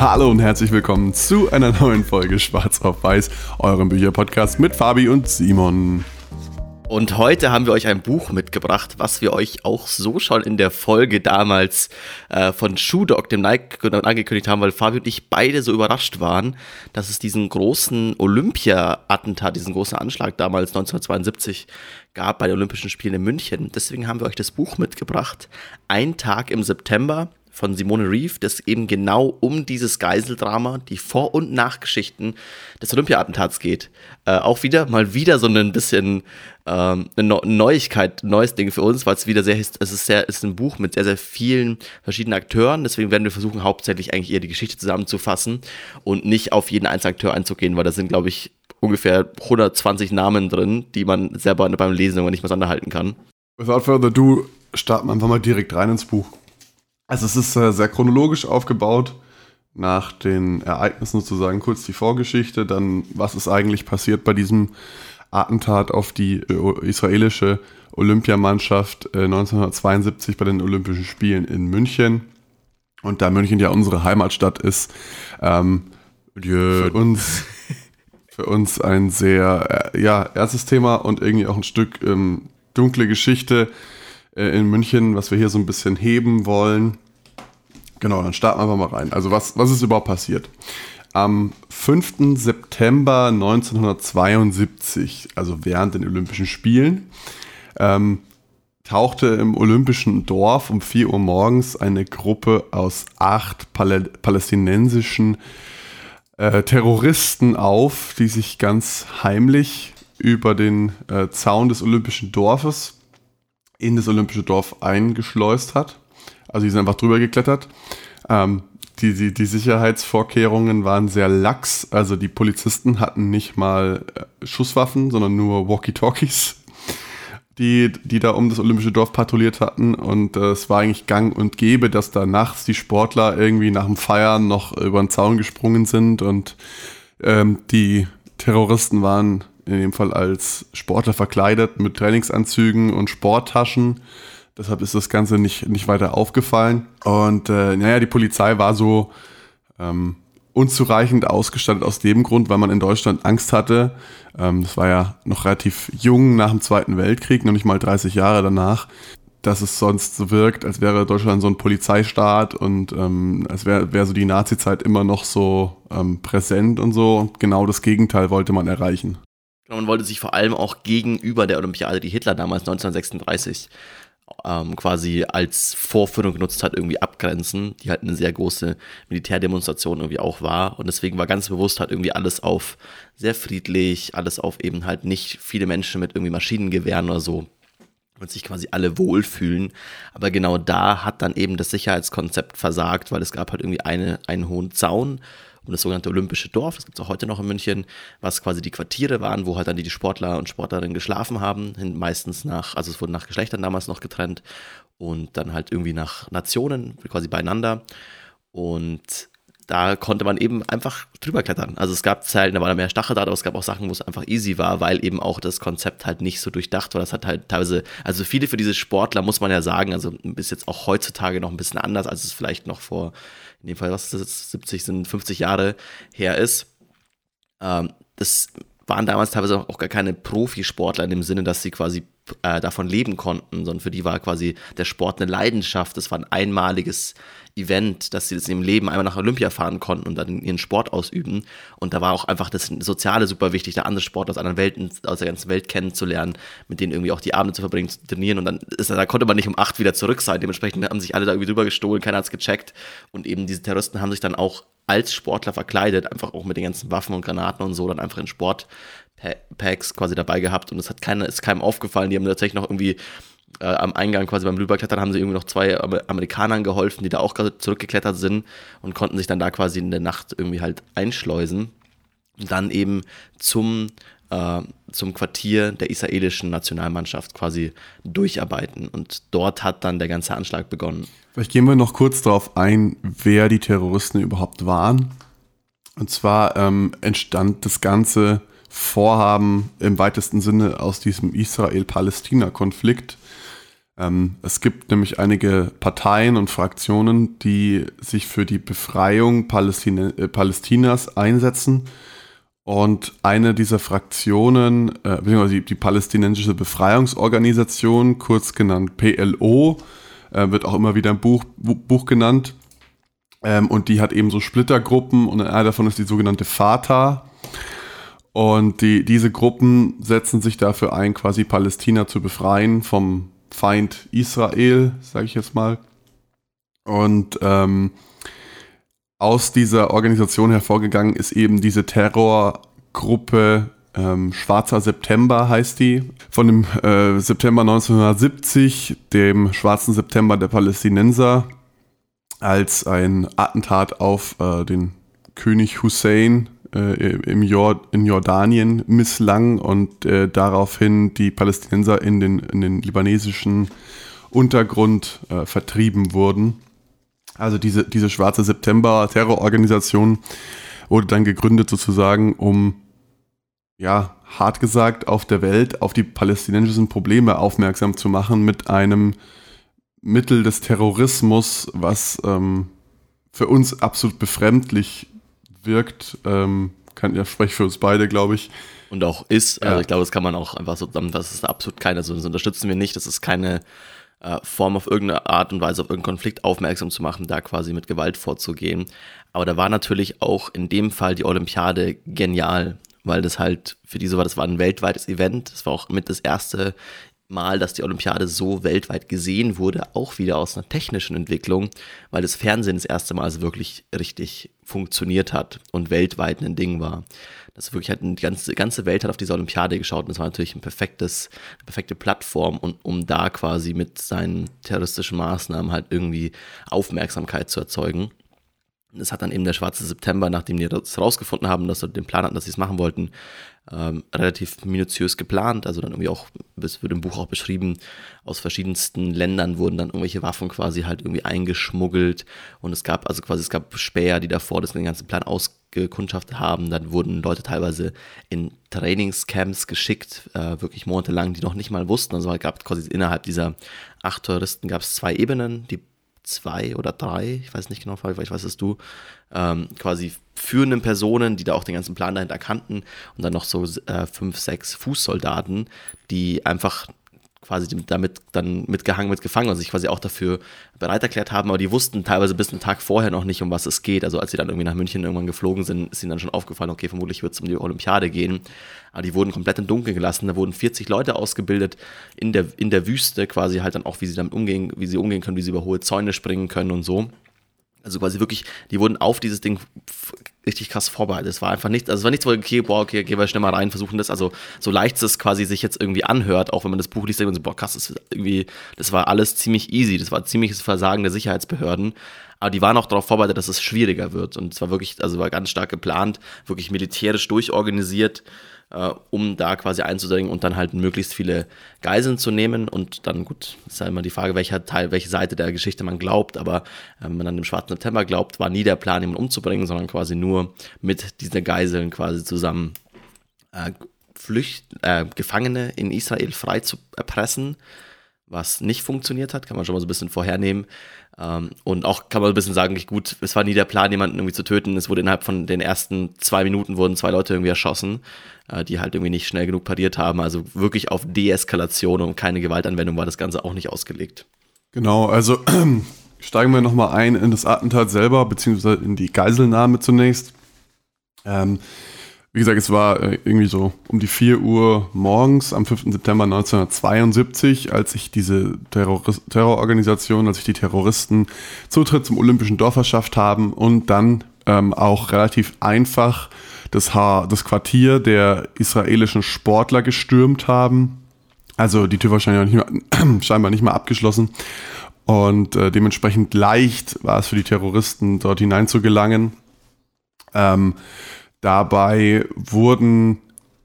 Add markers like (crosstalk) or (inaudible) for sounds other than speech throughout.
Hallo und herzlich willkommen zu einer neuen Folge Schwarz auf Weiß, eurem Bücherpodcast mit Fabi und Simon. Und heute haben wir euch ein Buch mitgebracht, was wir euch auch so schon in der Folge damals äh, von Shoe Dog, dem Nike, angekündigt haben, weil Fabi und ich beide so überrascht waren, dass es diesen großen Olympia-Attentat, diesen großen Anschlag damals 1972 gab bei den Olympischen Spielen in München. Deswegen haben wir euch das Buch mitgebracht. Ein Tag im September von Simone Reeve, das eben genau um dieses Geiseldrama, die Vor- und Nachgeschichten des Olympia-Attentats geht. Äh, auch wieder, mal wieder so ein bisschen ähm, eine Neuigkeit, ein neues Ding für uns, weil es wieder sehr, es ist sehr, es ist ein Buch mit sehr, sehr vielen verschiedenen Akteuren. Deswegen werden wir versuchen, hauptsächlich eigentlich eher die Geschichte zusammenzufassen und nicht auf jeden einzelnen Akteur einzugehen, weil da sind, glaube ich, ungefähr 120 Namen drin, die man selber beim Lesen immer nicht mehr sonderhalten kann. Without further ado, starten wir einfach mal direkt rein ins Buch. Also es ist äh, sehr chronologisch aufgebaut. Nach den Ereignissen sozusagen kurz die Vorgeschichte, dann was ist eigentlich passiert bei diesem Attentat auf die äh, israelische Olympiamannschaft äh, 1972 bei den Olympischen Spielen in München. Und da München ja unsere Heimatstadt ist, ähm, für uns (laughs) für uns ein sehr äh, ja, erstes Thema und irgendwie auch ein Stück ähm, dunkle Geschichte äh, in München, was wir hier so ein bisschen heben wollen. Genau, dann starten wir einfach mal rein. Also was, was ist überhaupt passiert? Am 5. September 1972, also während den Olympischen Spielen, ähm, tauchte im Olympischen Dorf um 4 Uhr morgens eine Gruppe aus acht Pal palästinensischen äh, Terroristen auf, die sich ganz heimlich über den äh, Zaun des Olympischen Dorfes in das Olympische Dorf eingeschleust hat. Also die sind einfach drüber geklettert. Ähm, die, die, die Sicherheitsvorkehrungen waren sehr lax. Also die Polizisten hatten nicht mal äh, Schusswaffen, sondern nur Walkie-Talkies, die, die da um das Olympische Dorf patrouilliert hatten. Und äh, es war eigentlich gang und gäbe, dass da nachts die Sportler irgendwie nach dem Feiern noch über den Zaun gesprungen sind. Und ähm, die Terroristen waren in dem Fall als Sportler verkleidet mit Trainingsanzügen und Sporttaschen. Deshalb ist das Ganze nicht, nicht weiter aufgefallen. Und äh, naja, die Polizei war so ähm, unzureichend ausgestattet aus dem Grund, weil man in Deutschland Angst hatte. Ähm, das war ja noch relativ jung nach dem Zweiten Weltkrieg, noch nicht mal 30 Jahre danach, dass es sonst so wirkt, als wäre Deutschland so ein Polizeistaat und ähm, als wäre wär so die Nazi-Zeit immer noch so ähm, präsent und so. Und genau das Gegenteil wollte man erreichen. Man wollte sich vor allem auch gegenüber der Olympiade, die Hitler damals 1936 ähm, quasi als Vorführung genutzt hat, irgendwie abgrenzen, die halt eine sehr große Militärdemonstration irgendwie auch war. Und deswegen war ganz bewusst halt irgendwie alles auf sehr friedlich, alles auf eben halt nicht viele Menschen mit irgendwie Maschinengewehren oder so und sich quasi alle wohlfühlen. Aber genau da hat dann eben das Sicherheitskonzept versagt, weil es gab halt irgendwie eine, einen hohen Zaun um das sogenannte Olympische Dorf, das gibt es auch heute noch in München, was quasi die Quartiere waren, wo halt dann die Sportler und Sportlerinnen geschlafen haben, meistens nach, also es wurden nach Geschlechtern damals noch getrennt und dann halt irgendwie nach Nationen, quasi beieinander. Und da konnte man eben einfach drüber klettern. Also es gab Zeilen, da war da mehr Stacheldraht, aber es gab auch Sachen, wo es einfach easy war, weil eben auch das Konzept halt nicht so durchdacht war. Das hat halt teilweise, also viele für diese Sportler muss man ja sagen, also ist jetzt auch heutzutage noch ein bisschen anders, als es vielleicht noch vor in dem Fall, was ist das, 70 sind 50 Jahre her ist. Ähm, das waren damals teilweise auch gar keine Profisportler in dem Sinne, dass sie quasi äh, davon leben konnten, sondern für die war quasi der Sport eine Leidenschaft. Das war ein einmaliges Event, dass sie das in ihrem Leben einmal nach Olympia fahren konnten und dann ihren Sport ausüben. Und da war auch einfach das Soziale super wichtig, da andere Sport aus anderen Welten, aus der ganzen Welt kennenzulernen, mit denen irgendwie auch die Abende zu verbringen, zu trainieren. Und dann ist, da konnte man nicht um acht wieder zurück sein. Dementsprechend haben sich alle da irgendwie drüber gestohlen, keiner hat es gecheckt. Und eben diese Terroristen haben sich dann auch als Sportler verkleidet, einfach auch mit den ganzen Waffen und Granaten und so, dann einfach in Sportpacks quasi dabei gehabt. Und es hat keiner, ist keinem aufgefallen. Die haben tatsächlich noch irgendwie äh, am Eingang quasi beim Rüberklettern haben sie irgendwie noch zwei Amerikanern geholfen, die da auch gerade zurückgeklettert sind und konnten sich dann da quasi in der Nacht irgendwie halt einschleusen. Und dann eben zum, äh, zum Quartier der israelischen Nationalmannschaft quasi durcharbeiten. Und dort hat dann der ganze Anschlag begonnen. Vielleicht gehen wir noch kurz darauf ein, wer die Terroristen überhaupt waren. Und zwar ähm, entstand das ganze Vorhaben im weitesten Sinne aus diesem Israel-Palästina-Konflikt Ähm, es gibt nämlich einige Parteien und Fraktionen, die sich für die Befreiung Palästina, äh, Palästinas einsetzen. Und eine dieser Fraktionen, äh, beziehungsweise die, die, palästinensische Befreiungsorganisation, kurz genannt PLO, äh, wird auch immer wieder im Buch, Buch genannt. Ähm, und die hat eben so Splittergruppen und einer davon ist die sogenannte Fatah. Und die, diese Gruppen setzen sich dafür ein, quasi Palästina zu befreien vom Feind Israel, sage ich jetzt mal. Und ähm, aus dieser Organisation hervorgegangen ist eben diese Terrorgruppe ähm, Schwarzer September heißt die. Von dem äh, September 1970, dem Schwarzen September der Palästinenser, als ein Attentat auf äh, den König Hussein äh, im Jord in Jordanien misslang und äh, daraufhin die Palästinenser in den, in den libanesischen Untergrund äh, vertrieben wurden. Also diese, diese schwarze September-Terrororganisation wurde dann gegründet sozusagen, um, ja, hart gesagt, auf der Welt auf die palästinensischen Probleme aufmerksam zu machen mit einem Mittel des Terrorismus, was ähm, für uns absolut befremdlich wirkt. Ähm, kann ja sprechen für uns beide, glaube ich. Und auch ist. Also ja. ich glaube, das kann man auch einfach so zusammen, das ist absolut keine, also das unterstützen wir nicht. Das ist keine äh, Form auf irgendeine Art und Weise auf irgendeinen Konflikt aufmerksam zu machen, da quasi mit Gewalt vorzugehen. Aber da war natürlich auch in dem Fall die Olympiade genial, weil das halt für diese war, das war ein weltweites Event. Das war auch mit das erste Mal, dass die Olympiade so weltweit gesehen wurde, auch wieder aus einer technischen Entwicklung, weil das Fernsehen das erste Mal wirklich richtig funktioniert hat und weltweit ein Ding war. Das wirklich halt die ganze, ganze Welt hat auf diese Olympiade geschaut und das war natürlich ein perfektes, eine perfekte Plattform, und, um da quasi mit seinen terroristischen Maßnahmen halt irgendwie Aufmerksamkeit zu erzeugen. Das hat dann eben der schwarze September, nachdem die das rausgefunden haben, dass sie den Plan hatten, dass sie es machen wollten, ähm, relativ minutiös geplant. Also dann irgendwie auch, das wird im Buch auch beschrieben, aus verschiedensten Ländern wurden dann irgendwelche Waffen quasi halt irgendwie eingeschmuggelt. Und es gab, also quasi, es gab Späher, die davor das den ganzen Plan ausgekundschaftet haben. Dann wurden Leute teilweise in Trainingscamps geschickt, äh, wirklich monatelang, die noch nicht mal wussten. Also es gab quasi innerhalb dieser acht Terroristen gab es zwei Ebenen. Die zwei oder drei, ich weiß nicht genau, vielleicht weißt es du, ähm, quasi führenden Personen, die da auch den ganzen Plan dahinter kannten und dann noch so äh, fünf, sechs Fußsoldaten, die einfach quasi damit dann mitgehangen, mitgefangen und sich quasi auch dafür bereit erklärt haben, aber die wussten teilweise bis einen Tag vorher noch nicht, um was es geht. Also als sie dann irgendwie nach München irgendwann geflogen sind, ist ihnen dann schon aufgefallen, okay, vermutlich wird es um die Olympiade gehen. Aber die wurden komplett im Dunkeln gelassen. Da wurden 40 Leute ausgebildet in der, in der Wüste, quasi halt dann auch, wie sie damit umgehen, wie sie umgehen können, wie sie über hohe Zäune springen können und so. Also quasi wirklich, die wurden auf dieses Ding richtig krass vorbereitet. Es war einfach nichts, also es war nichts, wo, okay, boah, okay, gehen wir schnell mal rein, versuchen das. Also so leicht es quasi sich jetzt irgendwie anhört, auch wenn man das Buch liest, denkt man so, boah, krass, das irgendwie, das war alles ziemlich easy. Das war ziemliches Versagen der Sicherheitsbehörden. Aber die waren auch darauf vorbereitet, dass es schwieriger wird. Und es war wirklich, also war ganz stark geplant, wirklich militärisch durchorganisiert äh, um da quasi einzudringen und dann halt möglichst viele Geiseln zu nehmen. Und dann, gut, ist ja immer die Frage, welcher Teil, welche Seite der Geschichte man glaubt. Aber äh, wenn man dann dem Schwarzen September glaubt, war nie der Plan, jemanden umzubringen, sondern quasi nur mit diesen Geiseln quasi zusammen äh, Flücht, äh, Gefangene in Israel frei zu erpressen was nicht funktioniert hat, kann man schon mal so ein bisschen vorhernehmen. Ähm, und auch kann man ein bisschen sagen, gut, es war nie der Plan, jemanden irgendwie zu töten. Es wurde innerhalb von den ersten zwei Minuten wurden zwei Leute irgendwie erschossen, äh, die halt irgendwie nicht schnell genug pariert haben. Also wirklich auf Deeskalation und keine Gewaltanwendung war das Ganze auch nicht ausgelegt. Genau, also (clears throat) steigen wir nochmal ein in das Attentat selber, beziehungsweise in die Geiselnahme zunächst. Ähm, wie gesagt, es war äh, irgendwie so um die 4 Uhr morgens am 5. September 1972, als sich diese Terrorist Terrororganisation, als sich die Terroristen Zutritt zum Olympischen Dorf verschafft haben und dann ähm, auch relativ einfach das, ha das Quartier der israelischen Sportler gestürmt haben. Also die Tür war scheinbar nicht mehr, (clears throat) scheinbar nicht mehr abgeschlossen. Und äh, dementsprechend leicht war es für die Terroristen, dort hineinzugelangen. Ähm, Dabei wurden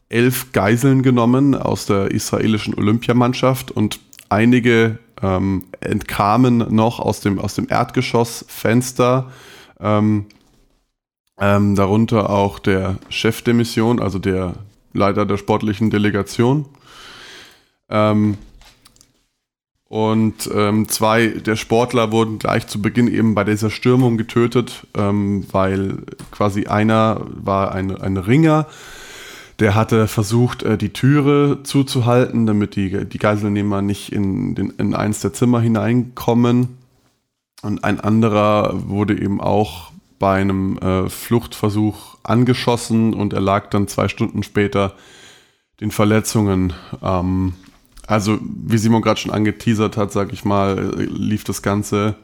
elf Geiseln genommen aus der israelischen Olympiamannschaft und einige ähm, entkamen noch aus dem, aus dem Erdgeschossfenster. Ähm, ähm, darunter auch der Chef der Mission, also der Leiter der sportlichen Delegation. Ähm, Und ähm, zwei der Sportler wurden gleich zu Beginn eben bei dieser Stürmung getötet, ähm, weil quasi einer war ein, ein Ringer, der hatte versucht, äh, die Türe zuzuhalten, damit die, die Geiselnehmer nicht in, den, in eins der Zimmer hineinkommen. Und ein anderer wurde eben auch bei einem äh, Fluchtversuch angeschossen und er lag dann zwei Stunden später den Verletzungen. Ähm, also, wie Simon gerade schon angeteasert hat, sag ich mal, lief das Ganze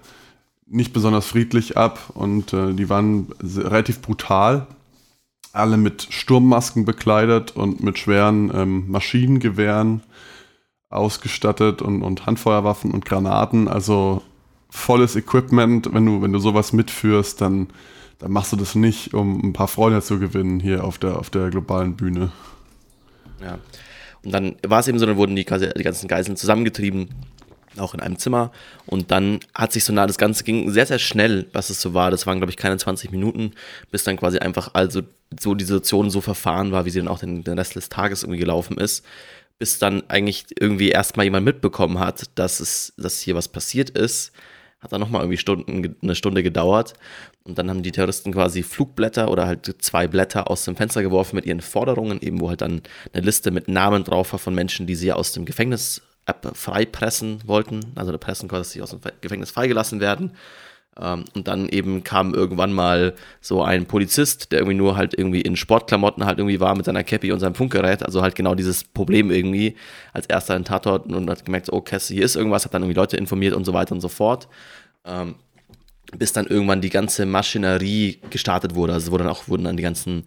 nicht besonders friedlich ab und äh, die waren relativ brutal. Alle mit Sturmmasken bekleidet und mit schweren ähm, Maschinengewehren ausgestattet und, und Handfeuerwaffen und Granaten. Also volles Equipment. Wenn du, wenn du sowas mitführst, dann, dann machst du das nicht, um ein paar Freunde zu gewinnen hier auf der, auf der globalen Bühne. Ja. Und dann war es eben so, dann wurden die, die ganzen Geiseln zusammengetrieben, auch in einem Zimmer. Und dann hat sich so nah, das Ganze ging sehr, sehr schnell, was es so war. Das waren, glaube ich, keine 20 Minuten, bis dann quasi einfach also so die Situation so verfahren war, wie sie dann auch den, den Rest des Tages irgendwie gelaufen ist. Bis dann eigentlich irgendwie erstmal jemand mitbekommen hat, dass es, dass hier was passiert ist. Hat dann nochmal irgendwie Stunden, eine Stunde gedauert. Und dann haben die Terroristen quasi Flugblätter oder halt zwei Blätter aus dem Fenster geworfen mit ihren Forderungen, eben wo halt dann eine Liste mit Namen drauf war von Menschen, die sie aus dem Gefängnis freipressen wollten, also pressen quasi, dass sie aus dem Gefängnis freigelassen werden. Ähm, und dann eben kam irgendwann mal so ein Polizist, der irgendwie nur halt irgendwie in Sportklamotten halt irgendwie war mit seiner Cappy und seinem Funkgerät, also halt genau dieses Problem irgendwie als erster in Tatort und hat gemerkt, oh Kesse, hier ist irgendwas, hat dann irgendwie Leute informiert und so weiter und so fort. Ähm, bis dann irgendwann die ganze Maschinerie gestartet wurde. Also wurde dann auch, wurden dann die ganzen,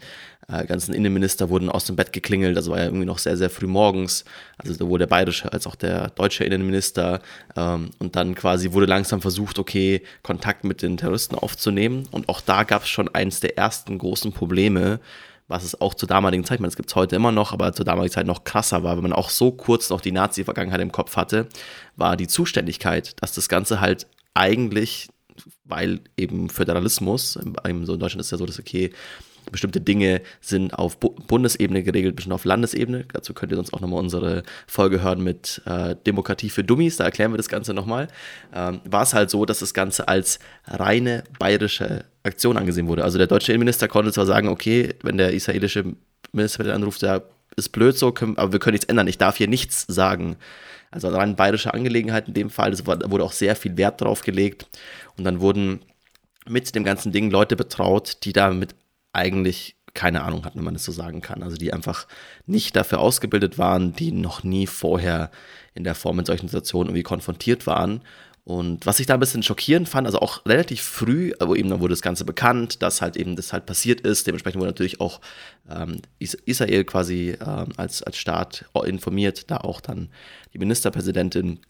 äh, ganzen Innenminister wurden aus dem Bett geklingelt. Das war ja irgendwie noch sehr, sehr früh morgens. Also sowohl der bayerische als auch der deutsche Innenminister. Ähm, und dann quasi wurde langsam versucht, okay, Kontakt mit den Terroristen aufzunehmen. Und auch da gab es schon eins der ersten großen Probleme, was es auch zur damaligen Zeit, ich meine, das gibt es heute immer noch, aber zur damaligen Zeit noch krasser war, wenn man auch so kurz noch die Nazi-Vergangenheit im Kopf hatte, war die Zuständigkeit, dass das Ganze halt eigentlich weil eben Föderalismus, so in Deutschland ist ja so, dass okay, bestimmte Dinge sind auf Bundesebene geregelt, bestimmt auf Landesebene. Dazu könnt ihr sonst auch nochmal unsere Folge hören mit äh, Demokratie für Dummies, da erklären wir das Ganze nochmal. Ähm, war es halt so, dass das Ganze als reine bayerische Aktion angesehen wurde. Also der deutsche Innenminister konnte zwar sagen, okay, wenn der israelische Ministerpräsident anruft, der ist blöd so, können, aber wir können nichts ändern, ich darf hier nichts sagen. Also rein bayerische Angelegenheit in dem Fall, es wurde auch sehr viel Wert drauf gelegt. Und dann wurden mit dem ganzen Ding Leute betraut, die damit eigentlich keine Ahnung hatten, wenn man das so sagen kann. Also die einfach nicht dafür ausgebildet waren, die noch nie vorher in der Form in solchen Situationen irgendwie konfrontiert waren. Und was ich da ein bisschen schockierend fand, also auch relativ früh, wo eben dann wurde das Ganze bekannt, dass halt eben das halt passiert ist. Dementsprechend wurde natürlich auch ähm, Israel quasi ähm, als, als Staat informiert, da auch dann die Ministerpräsidentin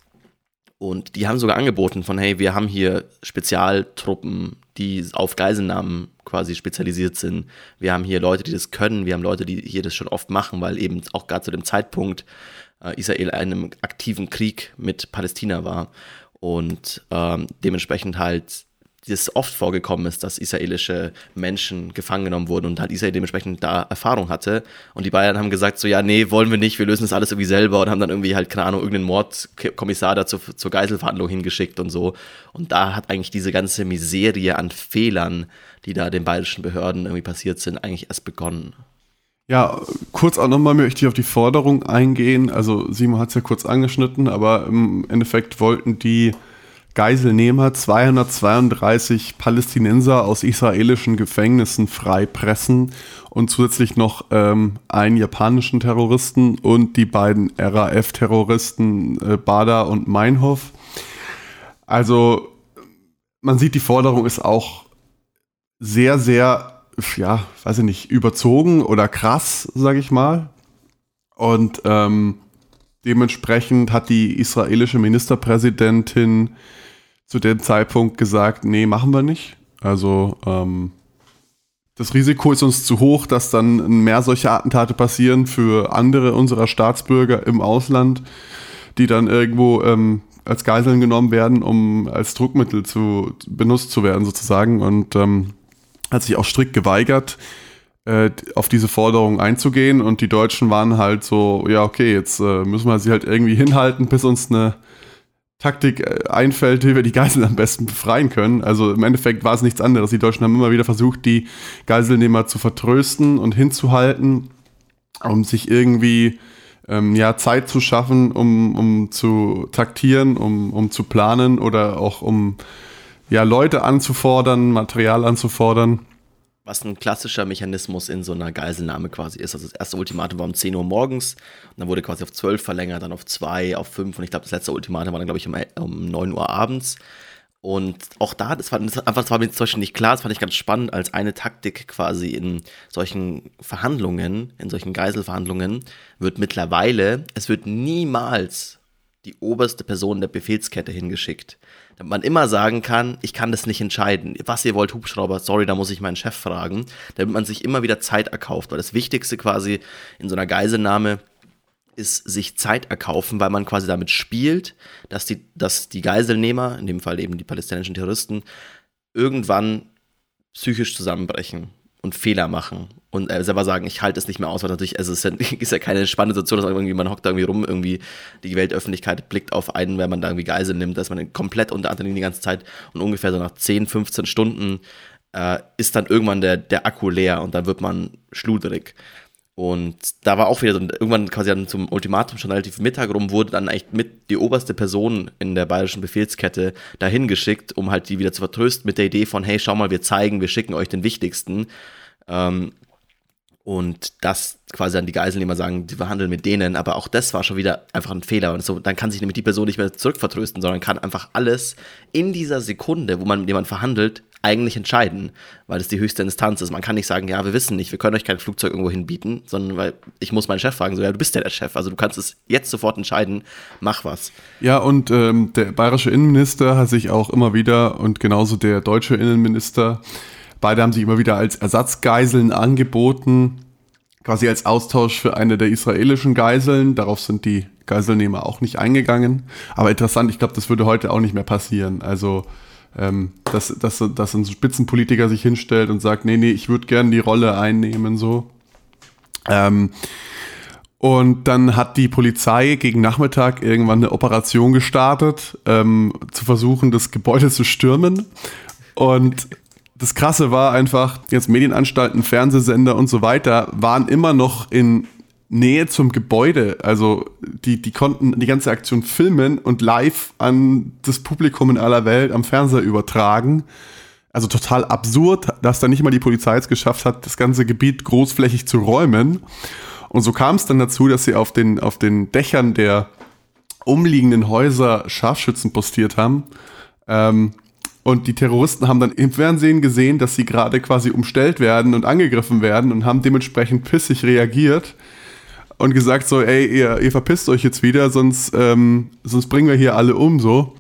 und die haben sogar angeboten von, hey, wir haben hier Spezialtruppen, die auf Geiselnahmen quasi spezialisiert sind. Wir haben hier Leute, die das können. Wir haben Leute, die hier das schon oft machen, weil eben auch gerade zu dem Zeitpunkt äh, Israel in einem aktiven Krieg mit Palästina war. Und ähm, dementsprechend halt es oft vorgekommen ist, dass israelische Menschen gefangen genommen wurden und halt Israel dementsprechend da Erfahrung hatte. Und die Bayern haben gesagt, so ja, nee, wollen wir nicht, wir lösen das alles irgendwie selber und haben dann irgendwie halt, keine Ahnung, irgendeinen Mordkommissar dazu zur Geiselverhandlung hingeschickt und so. Und da hat eigentlich diese ganze Miserie an Fehlern, die da den bayerischen Behörden irgendwie passiert sind, eigentlich erst begonnen. Ja, kurz auch nochmal möchte ich auf die Forderung eingehen. Also Simon hat es ja kurz angeschnitten, aber im Endeffekt wollten die Geiselnehmer 232 Palästinenser aus israelischen Gefängnissen freipressen und zusätzlich noch ähm, einen japanischen Terroristen und die beiden RAF-Terroristen äh, Bader und Meinhof. Also man sieht, die Forderung ist auch sehr, sehr, ja, weiß ich nicht, überzogen oder krass, sage ich mal. Und ähm, dementsprechend hat die israelische Ministerpräsidentin zu dem Zeitpunkt gesagt, nee, machen wir nicht. Also ähm, das Risiko ist uns zu hoch, dass dann mehr solche Attentate passieren für andere unserer Staatsbürger im Ausland, die dann irgendwo ähm, als Geiseln genommen werden, um als Druckmittel zu benutzt zu werden sozusagen und ähm, hat sich auch strikt geweigert, äh, auf diese Forderung einzugehen und die Deutschen waren halt so, ja okay, jetzt äh, müssen wir sie halt irgendwie hinhalten, bis uns eine Taktik äh, einfällt, wie wir die Geiseln am besten befreien können. Also im Endeffekt war es nichts anderes. Die Deutschen haben immer wieder versucht, die Geiselnehmer zu vertrösten und hinzuhalten, um sich irgendwie ähm, ja, Zeit zu schaffen, um, um zu taktieren, um, um zu planen oder auch um ja, Leute anzufordern, Material anzufordern. Was ein klassischer Mechanismus in so einer Geiselnahme quasi ist. Also das erste Ultimatum war um 10 Uhr morgens, und dann wurde quasi auf 12 verlängert, dann auf 2, auf 5 und ich glaube, das letzte Ultimatum war dann, glaube ich, um, um 9 Uhr abends. Und auch da, das war, das einfach, das war mir zum Beispiel nicht klar, das fand ich ganz spannend, als eine Taktik quasi in solchen Verhandlungen, in solchen Geiselverhandlungen, wird mittlerweile, es wird niemals die oberste Person der Befehlskette hingeschickt. Man immer sagen kann, ich kann das nicht entscheiden. Was ihr wollt, Hubschrauber, sorry, da muss ich meinen Chef fragen. Damit man sich immer wieder Zeit erkauft. Weil das Wichtigste quasi in so einer Geiselnahme ist sich Zeit erkaufen, weil man quasi damit spielt, dass die, dass die Geiselnehmer, in dem Fall eben die palästinensischen Terroristen, irgendwann psychisch zusammenbrechen und Fehler machen und äh, selber sagen, ich halte es nicht mehr aus, weil natürlich also es ist, ja, (laughs) ist ja keine spannende Situation, dass irgendwie man hockt da irgendwie rum, irgendwie die Weltöffentlichkeit blickt auf einen, wenn man da irgendwie Geisel nimmt, dass man komplett unter Adrenalin die ganze Zeit und ungefähr so nach 10, 15 Stunden äh, ist dann irgendwann der, der Akku leer und dann wird man schluderig. Und da war auch wieder so, irgendwann quasi dann zum Ultimatum schon relativ Mittag rum, wurde dann echt mit die oberste Person in der bayerischen Befehlskette dahin geschickt, um halt die wieder zu vertrösten mit der Idee von, hey, schau mal, wir zeigen, wir schicken euch den Wichtigsten. Ähm, und das quasi an die Geiselnehmer sagen, die verhandeln mit denen, aber auch das war schon wieder einfach ein Fehler. Und so, dann kann sich nämlich die Person nicht mehr zurückvertrösten, sondern kann einfach alles in dieser Sekunde, wo man mit jemandem verhandelt, eigentlich entscheiden, weil es die höchste Instanz ist. Man kann nicht sagen, ja, wir wissen nicht, wir können euch kein Flugzeug irgendwo hinbieten, sondern weil ich muss meinen Chef fragen, so, ja, du bist ja der Chef, also du kannst es jetzt sofort entscheiden, mach was. Ja, und ähm, der bayerische Innenminister hat sich auch immer wieder und genauso der deutsche Innenminister Beide haben sich immer wieder als Ersatzgeiseln angeboten, quasi als Austausch für eine der israelischen Geiseln. Darauf sind die Geiselnehmer auch nicht eingegangen. Aber interessant, ich glaube, das würde heute auch nicht mehr passieren. Also, ähm, dass, dass, dass ein Spitzenpolitiker sich hinstellt und sagt, nee, nee, ich würde gerne die Rolle einnehmen, so. Ähm, und dann hat die Polizei gegen Nachmittag irgendwann eine Operation gestartet, ähm, zu versuchen, das Gebäude zu stürmen. Und das Krasse war einfach, jetzt Medienanstalten, Fernsehsender und so weiter waren immer noch in Nähe zum Gebäude. Also die, die konnten die ganze Aktion filmen und live an das Publikum in aller Welt am Fernseher übertragen. Also total absurd, dass da nicht mal die Polizei es geschafft hat, das ganze Gebiet großflächig zu räumen. Und so kam es dann dazu, dass sie auf den, auf den Dächern der umliegenden Häuser Scharfschützen postiert haben. Ähm, und die Terroristen haben dann im Fernsehen gesehen, dass sie gerade quasi umstellt werden und angegriffen werden und haben dementsprechend pissig reagiert und gesagt so, ey, ihr, ihr verpisst euch jetzt wieder, sonst, ähm, sonst bringen wir hier alle um, so.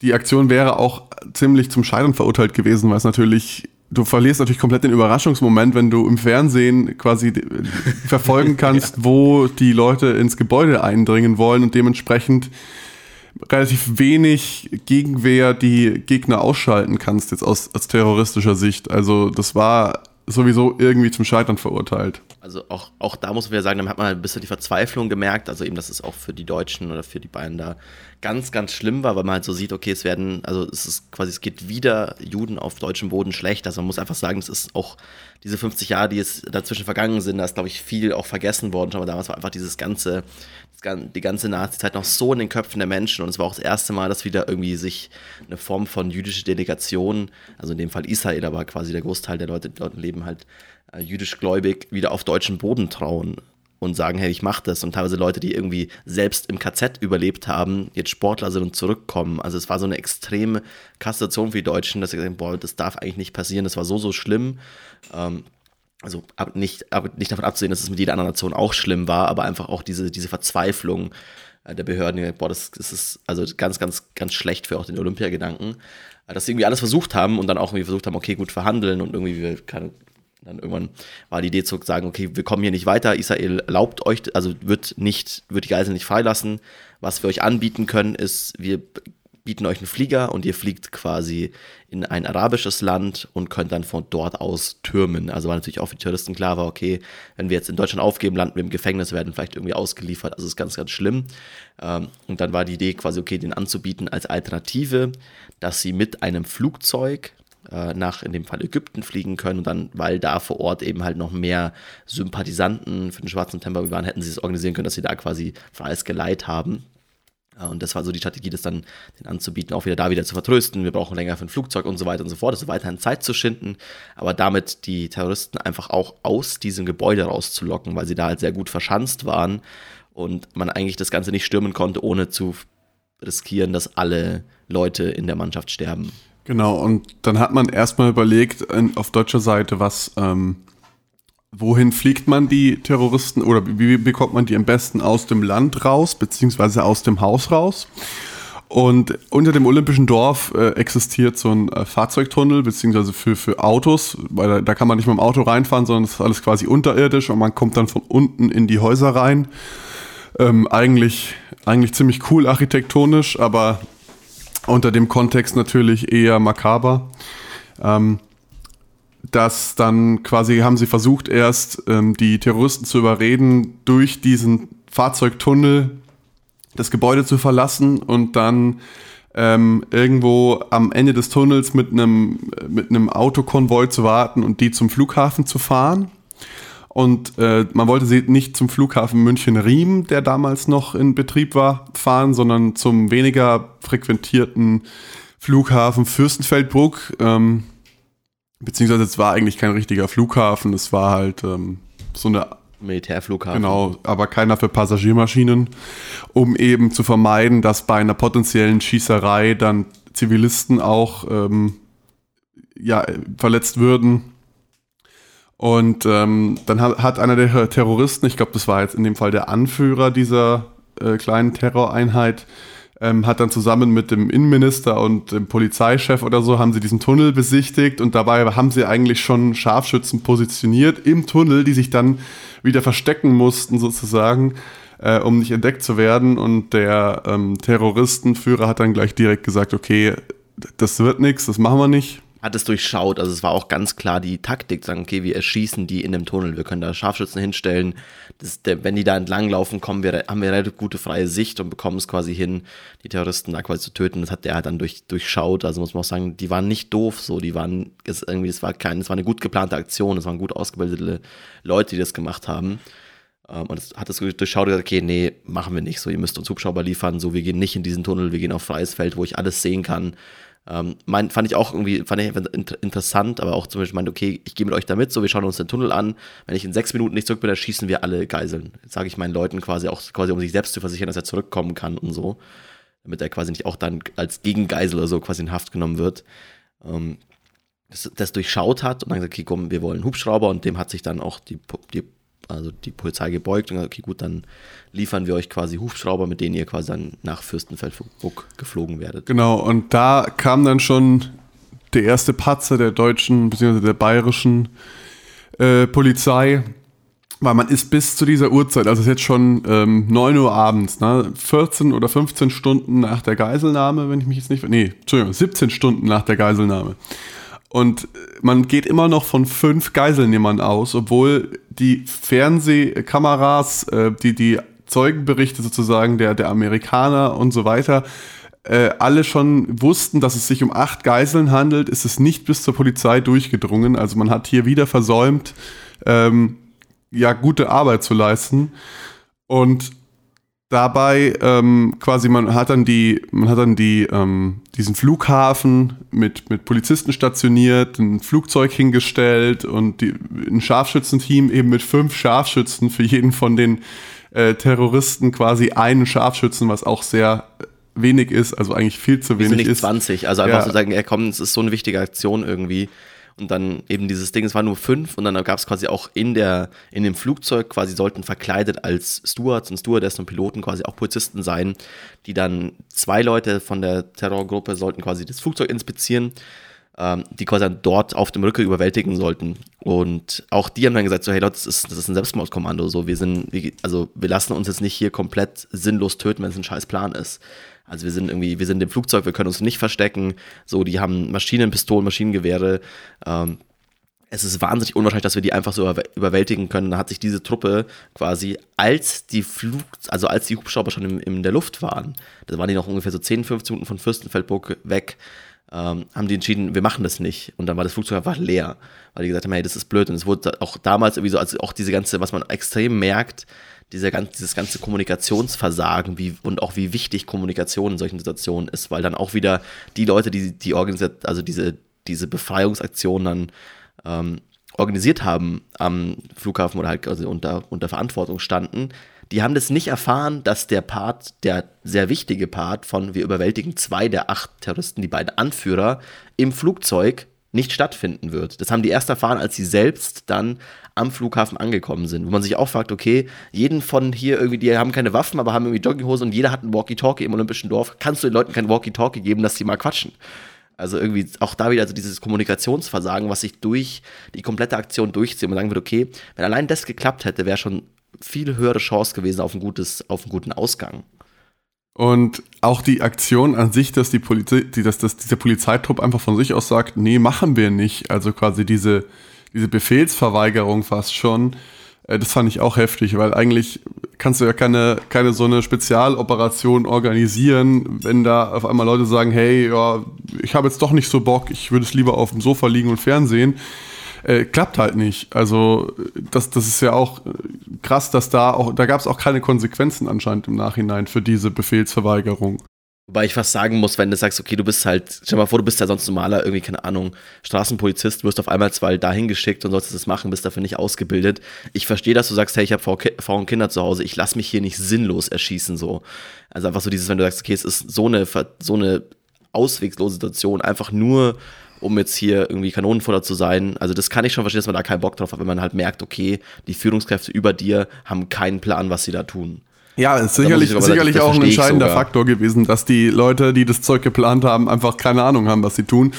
Die Aktion wäre auch ziemlich zum Scheitern verurteilt gewesen, weil es natürlich, du verlierst natürlich komplett den Überraschungsmoment, wenn du im Fernsehen quasi (laughs) verfolgen kannst, ja. wo die Leute ins Gebäude eindringen wollen und dementsprechend relativ wenig Gegenwehr die Gegner ausschalten kannst, jetzt aus, aus terroristischer Sicht. Also das war sowieso irgendwie zum Scheitern verurteilt. Also auch, auch da muss man ja sagen, dann hat man ein bisschen die Verzweiflung gemerkt, also eben, dass es auch für die Deutschen oder für die Bayern da ganz, ganz schlimm war, weil man halt so sieht, okay, es werden, also es ist quasi, es geht wieder Juden auf deutschem Boden schlecht. Also man muss einfach sagen, es ist auch diese 50 Jahre, die es dazwischen vergangen sind, da ist, glaube ich, viel auch vergessen worden. Aber damals war einfach dieses ganze, die ganze Nazi-Zeit noch so in den Köpfen der Menschen. Und es war auch das erste Mal, dass wieder irgendwie sich eine Form von jüdische Delegation, also in dem Fall Israel, aber quasi der Großteil der Leute, die dort leben, halt äh, jüdisch gläubig, wieder auf deutschen Boden trauen und sagen, hey, ich mach das. Und teilweise Leute, die irgendwie selbst im KZ überlebt haben, jetzt Sportler sind und zurückkommen. Also es war so eine extreme Kassation für die Deutschen, dass sie gesagt haben, boah, das darf eigentlich nicht passieren, das war so, so schlimm. Ähm, also ab, nicht, ab, nicht davon abzusehen, dass es mit jeder anderen Nation auch schlimm war, aber einfach auch diese, diese Verzweiflung äh, der Behörden, boah, das, das ist also ganz, ganz, ganz schlecht für auch den Olympiagedanken, äh, dass sie irgendwie alles versucht haben und dann auch irgendwie versucht haben, okay, gut verhandeln und irgendwie, wir keine, dann irgendwann war die Idee zu sagen, okay, wir kommen hier nicht weiter, Israel erlaubt euch, also wird nicht, wird die Geiseln nicht freilassen. Was wir euch anbieten können, ist, wir bieten euch einen Flieger und ihr fliegt quasi in ein arabisches Land und könnt dann von dort aus türmen. Also war natürlich auch für die Touristen klar, war okay, wenn wir jetzt in Deutschland aufgeben, landen wir im Gefängnis, werden vielleicht irgendwie ausgeliefert. Also ist ganz, ganz schlimm. Ähm, und dann war die Idee quasi, okay, den anzubieten als Alternative, dass sie mit einem Flugzeug äh, nach in dem Fall Ägypten fliegen können und dann, weil da vor Ort eben halt noch mehr Sympathisanten für den Schwarzen September waren, hätten sie es organisieren können, dass sie da quasi freies Geleit haben. Und das war so die Strategie, das dann den anzubieten, auch wieder da wieder zu vertrösten. Wir brauchen länger für ein Flugzeug und so weiter und so fort. Also weiterhin Zeit zu schinden, aber damit die Terroristen einfach auch aus diesem Gebäude rauszulocken, weil sie da halt sehr gut verschanzt waren und man eigentlich das Ganze nicht stürmen konnte, ohne zu riskieren, dass alle Leute in der Mannschaft sterben. Genau, und dann hat man erstmal überlegt, auf deutscher Seite, was, ähm, wohin fliegt man die Terroristen oder wie bekommt man die am besten aus dem Land raus, beziehungsweise aus dem Haus raus? Und unter dem Olympischen Dorf äh, existiert so ein äh, Fahrzeugtunnel, beziehungsweise für, für Autos, weil da, da, kann man nicht mit dem Auto reinfahren, sondern das ist alles quasi unterirdisch und man kommt dann von unten in die Häuser rein. Ähm, eigentlich, eigentlich ziemlich cool architektonisch, aber unter dem Kontext natürlich eher makaber. Ähm, dass dann quasi haben sie versucht, erst ähm, die Terroristen zu überreden, durch diesen Fahrzeugtunnel das Gebäude zu verlassen und dann ähm, irgendwo am Ende des Tunnels mit einem mit einem Autokonvoi zu warten und die zum Flughafen zu fahren. Und äh, man wollte sie nicht zum Flughafen München-Riem, der damals noch in Betrieb war, fahren, sondern zum weniger frequentierten Flughafen Fürstenfeldbruck. Ähm, beziehungsweise es war eigentlich kein richtiger Flughafen, es war halt ähm, so eine Militärflughafen. Genau, aber keiner für Passagiermaschinen, um eben zu vermeiden, dass bei einer potenziellen Schießerei dann Zivilisten auch ähm, ja, verletzt würden. Und ähm, dann hat, hat, einer der Terroristen, ich glaube, das war jetzt in dem Fall der Anführer dieser äh, kleinen Terroreinheit, ähm, hat dann zusammen mit dem Innenminister und dem Polizeichef oder so, haben sie diesen Tunnel besichtigt und dabei haben sie eigentlich schon Scharfschützen positioniert im Tunnel, die sich dann wieder verstecken mussten sozusagen, äh, um nicht entdeckt zu werden. Und der ähm, Terroristenführer hat dann gleich direkt gesagt, okay, das wird nichts, das machen wir nicht hat es durchschaut. Also es war auch ganz klar die Taktik, sagen, okay, wir erschießen die in dem Tunnel. Wir können da Scharfschützen hinstellen. Das, der, wenn die da entlang laufen, kommen wir, haben wir relativ gute freie Sicht und bekommen es quasi hin, die Terroristen da quasi zu töten. Das hat der halt dann durch, durchschaut. Also muss man auch sagen, die waren nicht doof so. Die waren, es irgendwie, es war kein, es war eine gut geplante Aktion. Es waren gut ausgebildete Leute, die das gemacht haben. Ähm, und es hat es durchschaut und gesagt, okay, nee, machen wir nicht so. Ihr müsst uns Hubschrauber liefern. So, wir gehen nicht in diesen Tunnel. Wir gehen auf freies Feld, wo ich alles sehen kann ähm, mein, fand ich auch irgendwie fand ich interessant, aber auch zum Beispiel meinte, okay, ich gehe mit euch da mit, so wir schauen uns den Tunnel an. Wenn ich in sechs Minuten nicht zurück bin, dann schießen wir alle Geiseln. Sage ich meinen Leuten quasi auch, quasi um sich selbst zu versichern, dass er zurückkommen kann und so. Damit er quasi nicht auch dann als Gegengeisel oder so quasi in Haft genommen wird. Ähm, das, das durchschaut hat und dann gesagt, okay, komm, wir wollen Hubschrauber und dem hat sich dann auch die, die also die Polizei gebeugt und gesagt, okay, gut, dann liefern wir euch quasi Hubschrauber, mit denen ihr quasi dann nach Fürstenfeldbruck geflogen werdet. Genau, und da kam dann schon der erste Patzer der deutschen bzw. der bayerischen äh, Polizei, weil man ist bis zu dieser Uhrzeit, also es ist jetzt schon ähm, 9 Uhr abends, ne, 14 oder 15 Stunden nach der Geiselnahme, wenn ich mich jetzt nicht, nee, Entschuldigung, 17 Stunden nach der Geiselnahme. Und man geht immer noch von fünf Geiselnehmern aus, obwohl die Fernsehkameras, äh, die, die Zeugenberichte sozusagen der, der Amerikaner und so weiter, äh, alle schon wussten, dass es sich um acht Geiseln handelt, ist es nicht bis zur Polizei durchgedrungen. Also man hat hier wieder versäumt, ähm, ja, gute Arbeit zu leisten. Und dabei ähm, quasi man hat dann die man hat dann die ähm, diesen Flughafen mit mit Polizisten stationiert ein Flugzeug hingestellt und die, ein Scharfschützenteam eben mit fünf Scharfschützen für jeden von den äh, Terroristen quasi einen Scharfschützen was auch sehr wenig ist also eigentlich viel zu wenig nicht ist 20 also einfach ja. zu sagen er kommt es ist so eine wichtige Aktion irgendwie und dann eben dieses Ding, es waren nur fünf und dann gab es quasi auch in der, in dem Flugzeug quasi sollten verkleidet als Stewards und Stewardess und Piloten quasi auch Polizisten sein, die dann zwei Leute von der Terrorgruppe sollten quasi das Flugzeug inspizieren, ähm, die quasi dann dort auf dem Rücken überwältigen sollten. Und auch die haben dann gesagt, so, hey Leute, das ist, das ist ein Selbstmordkommando, so, wir sind, also wir lassen uns jetzt nicht hier komplett sinnlos töten, wenn es ein scheiß Plan ist. Also wir sind irgendwie, wir sind im Flugzeug, wir können uns nicht verstecken. So, die haben Maschinenpistolen, Maschinengewehre. Ähm, es ist wahnsinnig unwahrscheinlich, dass wir die einfach so überwältigen können. Da hat sich diese Truppe quasi, als die Flug, also als die Hubschrauber schon in, in der Luft waren, da waren die noch ungefähr so 10, 15 Minuten von Fürstenfeldburg weg, ähm, haben die entschieden, wir machen das nicht. Und dann war das Flugzeug einfach leer, weil die gesagt haben, hey, das ist blöd. Und es wurde auch damals irgendwie so, also auch diese ganze, was man extrem merkt, dieser ganze, dieses ganze Kommunikationsversagen wie, und auch wie wichtig Kommunikation in solchen Situationen ist, weil dann auch wieder die Leute, die die organisiert, also diese, diese Befreiungsaktion dann ähm, organisiert haben am Flughafen oder halt also unter, unter Verantwortung standen, die haben das nicht erfahren, dass der Part, der sehr wichtige Part von wir überwältigen zwei der acht Terroristen, die beiden Anführer, im Flugzeug nicht stattfinden wird. Das haben die erst erfahren, als sie selbst dann am Flughafen angekommen sind. Wo man sich auch fragt, okay, jeden von hier irgendwie, die haben keine Waffen, aber haben irgendwie Jogginghose und jeder hat ein Walkie-Talkie im Olympischen Dorf. Kannst du den Leuten kein Walkie-Talkie geben, dass sie mal quatschen? Also irgendwie auch da wieder also dieses Kommunikationsversagen, was sich durch die komplette Aktion durchzieht und man sagen würde, okay, wenn allein das geklappt hätte, wäre schon viel höhere Chance gewesen auf, ein gutes, auf einen guten Ausgang. Und auch die Aktion an sich, dass die Polizei, dass, dass dieser Polizeitrupp einfach von sich aus sagt, nee, machen wir nicht. Also quasi diese, diese Befehlsverweigerung fast schon. Äh, das fand ich auch heftig, weil eigentlich kannst du ja keine, keine so eine Spezialoperation organisieren, wenn da auf einmal Leute sagen, hey, ja, ich habe jetzt doch nicht so Bock, ich würde es lieber auf dem Sofa liegen und Fernsehen äh, klappt halt nicht. Also das, das ist ja auch äh, krass, dass da auch, da gab es auch keine Konsequenzen anscheinend im Nachhinein für diese Befehlsverweigerung. Wobei ich fast sagen muss, wenn du sagst, okay, du bist halt, stell mal vor, du bist ja sonst normaler, irgendwie, keine Ahnung, Straßenpolizist, wirst auf einmal zwar dahin geschickt und sollst das machen, bist dafür nicht ausgebildet. Ich verstehe, dass du sagst, hey, ich habe Frauen und Kinder zu Hause, ich lass mich hier nicht sinnlos erschießen, so. Also einfach so dieses, wenn du sagst, okay, es ist so eine, so eine auswegslose Situation, einfach nur um jetzt hier irgendwie Kanonenfutter zu sein. Also das kann ich schon verstehen, dass man da keinen Bock drauf hat, wenn man halt merkt, okay, die Führungskräfte über dir haben keinen Plan, was sie da tun. Ja, ist sicherlich, sicherlich auch ein entscheidender Faktor gewesen, dass die Leute, die das Zeug geplant haben, einfach keine Ahnung haben, was sie tun.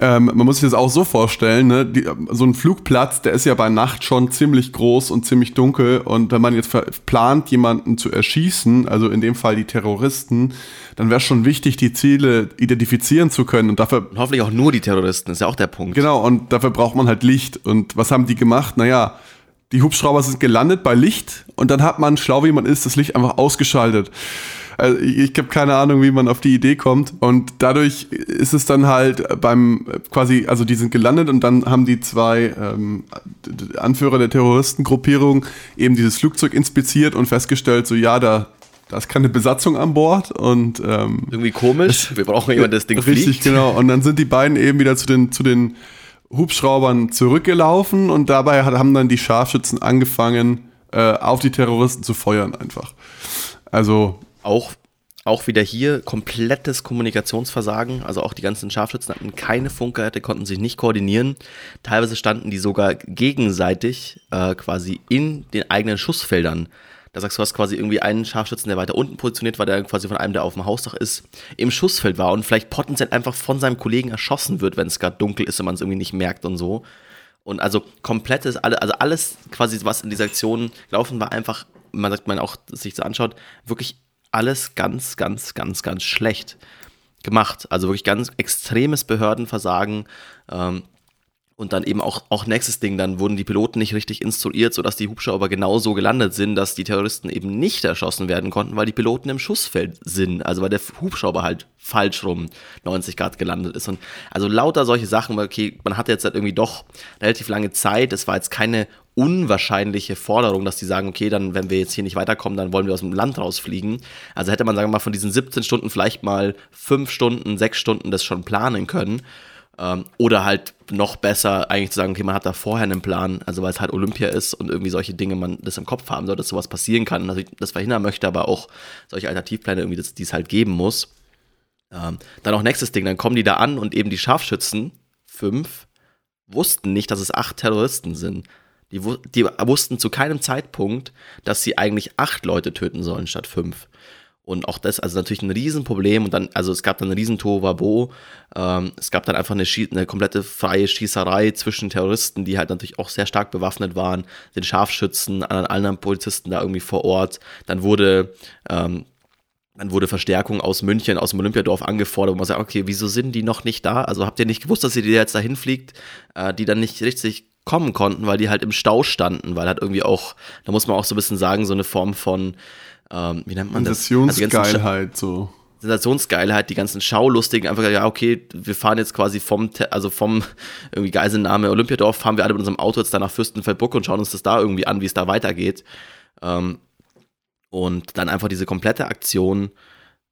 Ähm, man muss sich das auch so vorstellen, ne? Die, so ein Flugplatz, der ist ja bei Nacht schon ziemlich groß und ziemlich dunkel. Und wenn man jetzt plant, jemanden zu erschießen, also in dem Fall die Terroristen, dann wäre schon wichtig, die Ziele identifizieren zu können. Und dafür. Und hoffentlich auch nur die Terroristen, ist ja auch der Punkt. Genau, und dafür braucht man halt Licht. Und was haben die gemacht? Naja, die Hubschrauber sind gelandet bei Licht und dann hat man, schlau wie man ist, das Licht einfach ausgeschaltet. Also ich, habe keine Ahnung, wie man auf die Idee kommt. Und dadurch ist es dann halt beim quasi, also die sind gelandet und dann haben die zwei ähm, Anführer der Terroristengruppierung eben dieses Flugzeug inspiziert und festgestellt, so ja, da, da ist keine Besatzung an Bord und ähm, irgendwie komisch. Wir brauchen jemanden, das Ding richtig, fliegt. genau. Und dann sind die beiden eben wieder zu den zu den Hubschraubern zurückgelaufen und dabei haben dann die Scharfschützen angefangen, äh, auf die Terroristen zu feuern einfach. Also auch, auch wieder hier komplettes Kommunikationsversagen. Also auch die ganzen Scharfschützen hatten keine Funkgeräte, konnten sich nicht koordinieren. Teilweise standen die sogar gegenseitig äh, quasi in den eigenen Schussfeldern. Da sagst du, hast quasi irgendwie einen Scharfschützen, der weiter unten positioniert war, der quasi von einem, der auf dem Hausdach ist, im Schussfeld war und vielleicht potenziell einfach von seinem Kollegen erschossen wird, wenn es gerade dunkel ist und man es irgendwie nicht merkt und so. Und also komplettes, also alles quasi, was in dieser Aktion gelaufen war, einfach, man sagt, man auch sich so anschaut, wirklich alles ganz, ganz, ganz, ganz schlecht gemacht. Also wirklich ganz extremes Behördenversagen. Ähm, und dann eben auch, auch nächstes Ding, dann wurden die Piloten nicht richtig instruiert, sodass die Hubschrauber genau so gelandet sind, dass die Terroristen eben nicht erschossen werden konnten, weil die Piloten im Schussfeld sind. Also weil der Hubschrauber halt falsch rum 90 Grad gelandet ist. Und also lauter solche Sachen, okay, man hatte jetzt halt irgendwie doch relativ lange Zeit. Es war jetzt keine unwahrscheinliche Forderung, dass die sagen, okay, dann, wenn wir jetzt hier nicht weiterkommen, dann wollen wir aus dem Land rausfliegen. Also hätte man, sagen wir mal, von diesen 17 Stunden vielleicht mal 5 Stunden, 6 Stunden das schon planen können. Ähm, oder halt noch besser eigentlich zu sagen, okay, man hat da vorher einen Plan, also weil es halt Olympia ist und irgendwie solche Dinge man das im Kopf haben soll, dass sowas passieren kann. Also ich das verhindern möchte, aber auch solche Alternativpläne irgendwie, dass die es halt geben muss. Ähm, dann auch nächstes Ding, dann kommen die da an und eben die Scharfschützen, fünf, wussten nicht, dass es acht Terroristen sind. Die, die wussten zu keinem Zeitpunkt, dass sie eigentlich acht Leute töten sollen statt fünf. Und auch das, also natürlich ein Riesenproblem. Und dann, also es gab dann ein Riesentohuwabo. Ähm, es gab dann einfach eine, eine, komplette freie Schießerei zwischen Terroristen, die halt natürlich auch sehr stark bewaffnet waren, den Scharfschützen, anderen, anderen Polizisten da irgendwie vor Ort. Dann wurde ähm, Dann wurde Verstärkung aus München, aus dem Olympiadorf angefordert, wo man sagt, okay, wieso sind die noch nicht da? Also habt ihr nicht gewusst, dass ihr die jetzt dahin fliegt, äh, die dann nicht richtig kommen konnten, weil die halt im Stau standen, weil halt irgendwie auch, da muss man auch so ein bisschen sagen, so eine Form von, ähm, wie nennt man das? Sensationsgeilheit, so. Sensationsgeilheit, die ganzen Schaulustigen, einfach, ja, okay, wir fahren jetzt quasi vom, also vom (laughs) irgendwie Geiselnahme Olympiadorf, fahren wir alle mit unserem Auto jetzt da nach Fürstenfeldbruck und schauen uns das da irgendwie an, wie es da weitergeht. Ähm, und dann einfach diese komplette Aktion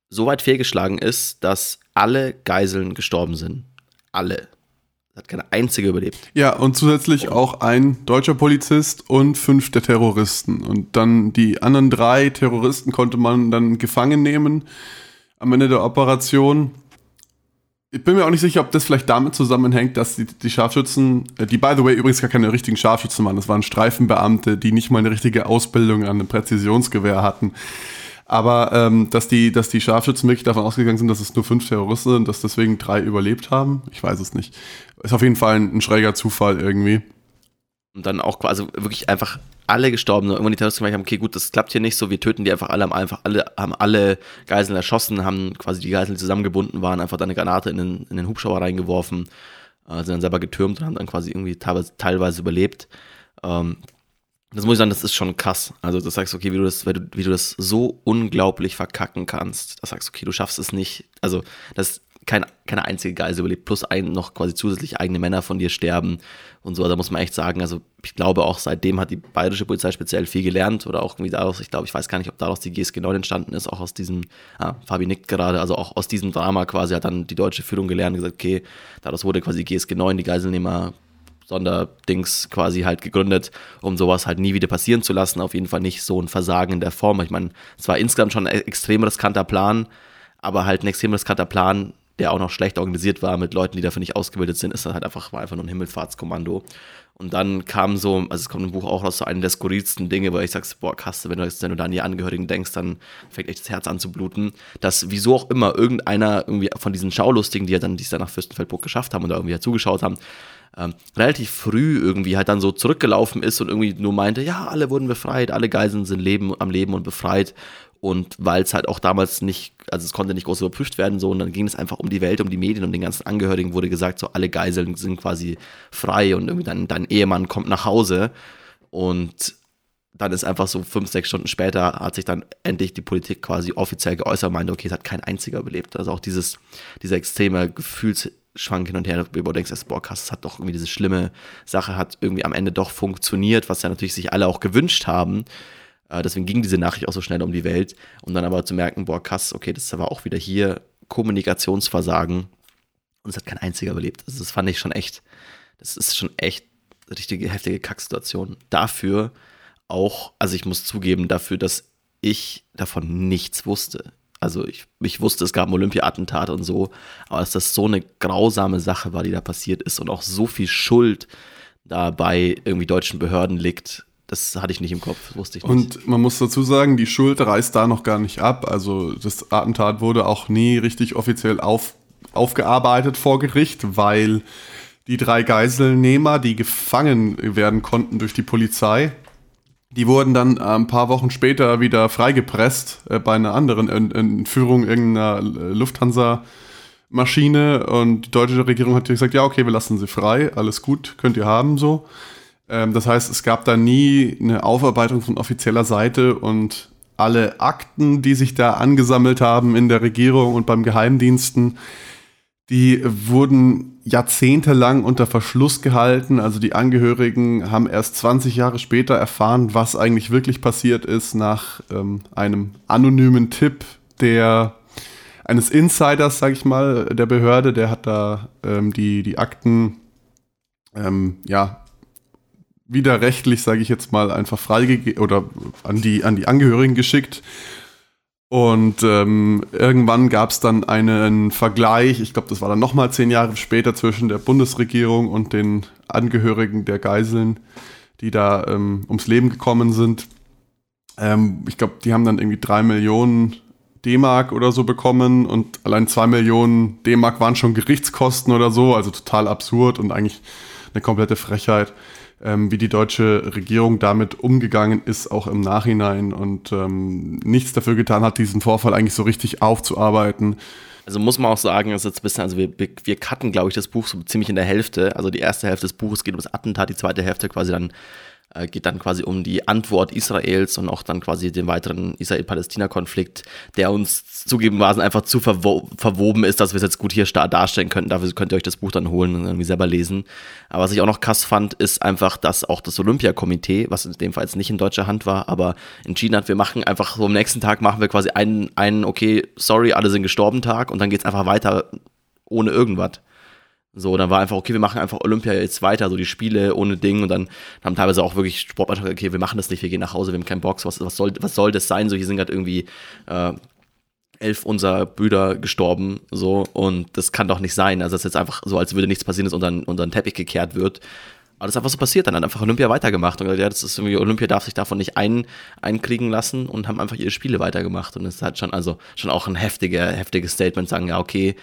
so weit fehlgeschlagen ist, dass alle Geiseln gestorben sind. Alle. Hat keine einzige überlebt. Ja, und zusätzlich auch ein deutscher Polizist und fünf der Terroristen. Und dann die anderen drei Terroristen konnte man dann gefangen nehmen am Ende der Operation. Ich bin mir auch nicht sicher, ob das vielleicht damit zusammenhängt, dass die, die Scharfschützen, äh, die by the way übrigens gar keine richtigen Scharfschützen waren, das waren Streifenbeamte, die nicht mal eine richtige Ausbildung an einem Präzisionsgewehr hatten. Aber ähm, dass, die, dass die Scharfschützen wirklich davon ausgegangen sind, dass es nur fünf Terroristen sind, dass deswegen drei überlebt haben, ich weiß es nicht. Ist auf jeden Fall ein, ein schräger Zufall irgendwie. Und dann auch quasi wirklich einfach alle gestorben. Irgendwann die Terroristen gemerkt haben, okay, gut, das klappt hier nicht so, wir töten die einfach alle, haben einfach alle, haben alle Geiseln erschossen, haben quasi die Geiseln zusammengebunden, waren einfach dann eine Granate in den, in den Hubschrauber reingeworfen, äh, sind dann selber getürmt und haben dann quasi irgendwie teilweise, teilweise überlebt. Ähm, das muss ich sagen, das ist schon krass. Also, du sagst, okay, wie du das, wie du, wie du das so unglaublich verkacken kannst. Das sagst, okay, du schaffst es nicht. Also, das kein, keine einzige Geisel überlebt, plus ein noch quasi zusätzlich eigene Männer von dir sterben und so. Da muss man echt sagen, also ich glaube auch seitdem hat die bayerische Polizei speziell viel gelernt oder auch irgendwie daraus, ich glaube, ich weiß gar nicht, ob daraus die GSG 9 entstanden ist, auch aus diesem, ah, Fabi nickt gerade, also auch aus diesem Drama quasi hat dann die deutsche Führung gelernt und gesagt, okay, daraus wurde quasi GSG 9, die Geiselnehmer Sonderdings quasi halt gegründet, um sowas halt nie wieder passieren zu lassen. Auf jeden Fall nicht so ein Versagen in der Form. Ich meine, es war insgesamt schon ein extrem riskanter Plan, aber halt ein extrem riskanter Plan der auch noch schlecht organisiert war mit Leuten, die dafür nicht ausgebildet sind, ist dann halt einfach, war einfach nur ein Himmelfahrtskommando. Und dann kam so, also es kommt im Buch auch raus, so eine der skurrilsten Dinge, weil ich sag's, boah, krass, wenn du jetzt, wenn du da an die Angehörigen denkst, dann fängt echt das Herz an zu bluten, dass wieso auch immer irgendeiner irgendwie von diesen Schaulustigen, die ja dann, die es dann nach Fürstenfeldbruck geschafft haben und da irgendwie ja zugeschaut haben, ähm, relativ früh irgendwie halt dann so zurückgelaufen ist und irgendwie nur meinte, ja, alle wurden befreit, alle Geiseln sind leben, am Leben und befreit und weil es halt auch damals nicht, also es konnte nicht groß überprüft werden, so, und dann ging es einfach um die Welt, um die Medien, um den ganzen Angehörigen wurde gesagt, so alle Geiseln sind quasi frei und irgendwie dein, dein Ehemann kommt nach Hause. Und dann ist einfach so fünf, sechs Stunden später hat sich dann endlich die Politik quasi offiziell geäußert, meinte, okay, es hat kein einziger überlebt. Also auch dieses, dieser extreme Gefühlsschwank hin und her, wo du denkst, boah, krass, es hat doch irgendwie diese schlimme Sache, hat irgendwie am Ende doch funktioniert, was ja natürlich sich alle auch gewünscht haben. Äh, deswegen ging diese Nachricht auch so schnell um die Welt. Und dann aber zu merken, boah, krass, okay, das war auch wieder hier Kommunikationsversagen. Und es hat kein einziger überlebt. Also das fand ich schon echt, das ist schon echt eine richtige heftige Kacksituation. Dafür auch, also ich muss zugeben, dafür, dass ich davon nichts wusste. Also ich, ich wusste, es gab ein Olympia-Attentat und so, aber dass das so eine grausame Sache war, die da passiert ist und auch so viel Schuld da bei irgendwie deutschen Behörden liegt, das hatte ich nicht im Kopf, wusste ich nicht. Und man muss dazu sagen, die Schuld reißt da noch gar nicht ab. Also das Attentat wurde auch nie richtig offiziell auf, aufgearbeitet vor Gericht, weil die drei Geiselnehmer, die gefangen werden konnten durch die Polizei, die wurden dann ein paar Wochen später wieder freigepresst äh, bei einer anderen Entführung irgendeiner Lufthansa. Maschine und die deutsche Regierung hat gesagt, ja, okay, wir lassen sie frei, alles gut, könnt ihr haben so. Ähm, das heißt, es gab da nie eine Aufarbeitung von offizieller Seite und alle Akten, die sich da angesammelt haben in der Regierung und beim Geheimdiensten, die wurden jahrzehntelang unter Verschluss gehalten. Also die Angehörigen haben erst 20 Jahre später erfahren, was eigentlich wirklich passiert ist, nach ähm, einem anonymen Tipp der eines Insiders, sag ich mal, der Behörde, der hat da ähm, die, die Akten ähm, ja, widerrechtlich, sage ich jetzt mal, einfach freigegeben oder an die, an die Angehörigen geschickt. Und ähm, irgendwann gab es dann einen Vergleich, ich glaube, das war dann nochmal zehn Jahre später, zwischen der Bundesregierung und den Angehörigen der Geiseln, die da ähm, ums Leben gekommen sind. Ähm, ich glaube, die haben dann irgendwie drei Millionen D-Mark oder so bekommen und allein zwei Millionen D-Mark waren schon Gerichtskosten oder so, also total absurd und eigentlich eine komplette Frechheit ähm, wie die deutsche Regierung damit umgegangen ist, auch im Nachhinein und ähm, nichts dafür getan hat, diesen Vorfall eigentlich so richtig aufzuarbeiten. Also muss man auch sagen, ist jetzt ein bisschen, also wir, wir cutten, glaube ich, das Buch so ziemlich in der Hälfte. Also die erste Hälfte des Buches geht um das Attentat, die zweite Hälfte quasi dann äh, geht dann quasi um die Antwort Israels und auch dann quasi den weiteren Israel-Palästina-Konflikt, der uns zugegebenermaßen einfach zu verwo verwoben ist, dass wir es jetzt gut hier darstellen könnten. Dafür könnt ihr euch das Buch dann holen und irgendwie selber lesen. Aber was ich auch noch krass fand, ist einfach, dass auch das Olympiakomitee, was in dem Fall jetzt nicht in deutscher Hand war, aber entschieden hat, wir machen einfach so am nächsten Tag machen wir quasi einen, einen okay, sorry, alle sind gestorben Tag und dann geht es einfach weiter ohne irgendwas. So, dann war einfach, okay, wir machen einfach Olympia jetzt weiter, so die Spiele ohne Ding und dann haben teilweise auch wirklich Sportmannschaft, okay, wir machen das nicht, wir gehen nach Hause, wir haben keinen Box, was, was, soll, was soll das sein? So, hier sind gerade irgendwie äh, elf unserer Brüder gestorben, so, und das kann doch nicht sein. Also, das ist jetzt einfach so, als würde nichts passieren, dass unter den Teppich gekehrt wird. Aber das ist einfach so passiert. Dann hat einfach Olympia weitergemacht und gesagt, ja, das ist irgendwie, Olympia darf sich davon nicht ein, einkriegen lassen und haben einfach ihre Spiele weitergemacht. Und das halt schon, also schon auch ein heftiger, heftiges Statement, sagen, ja, okay,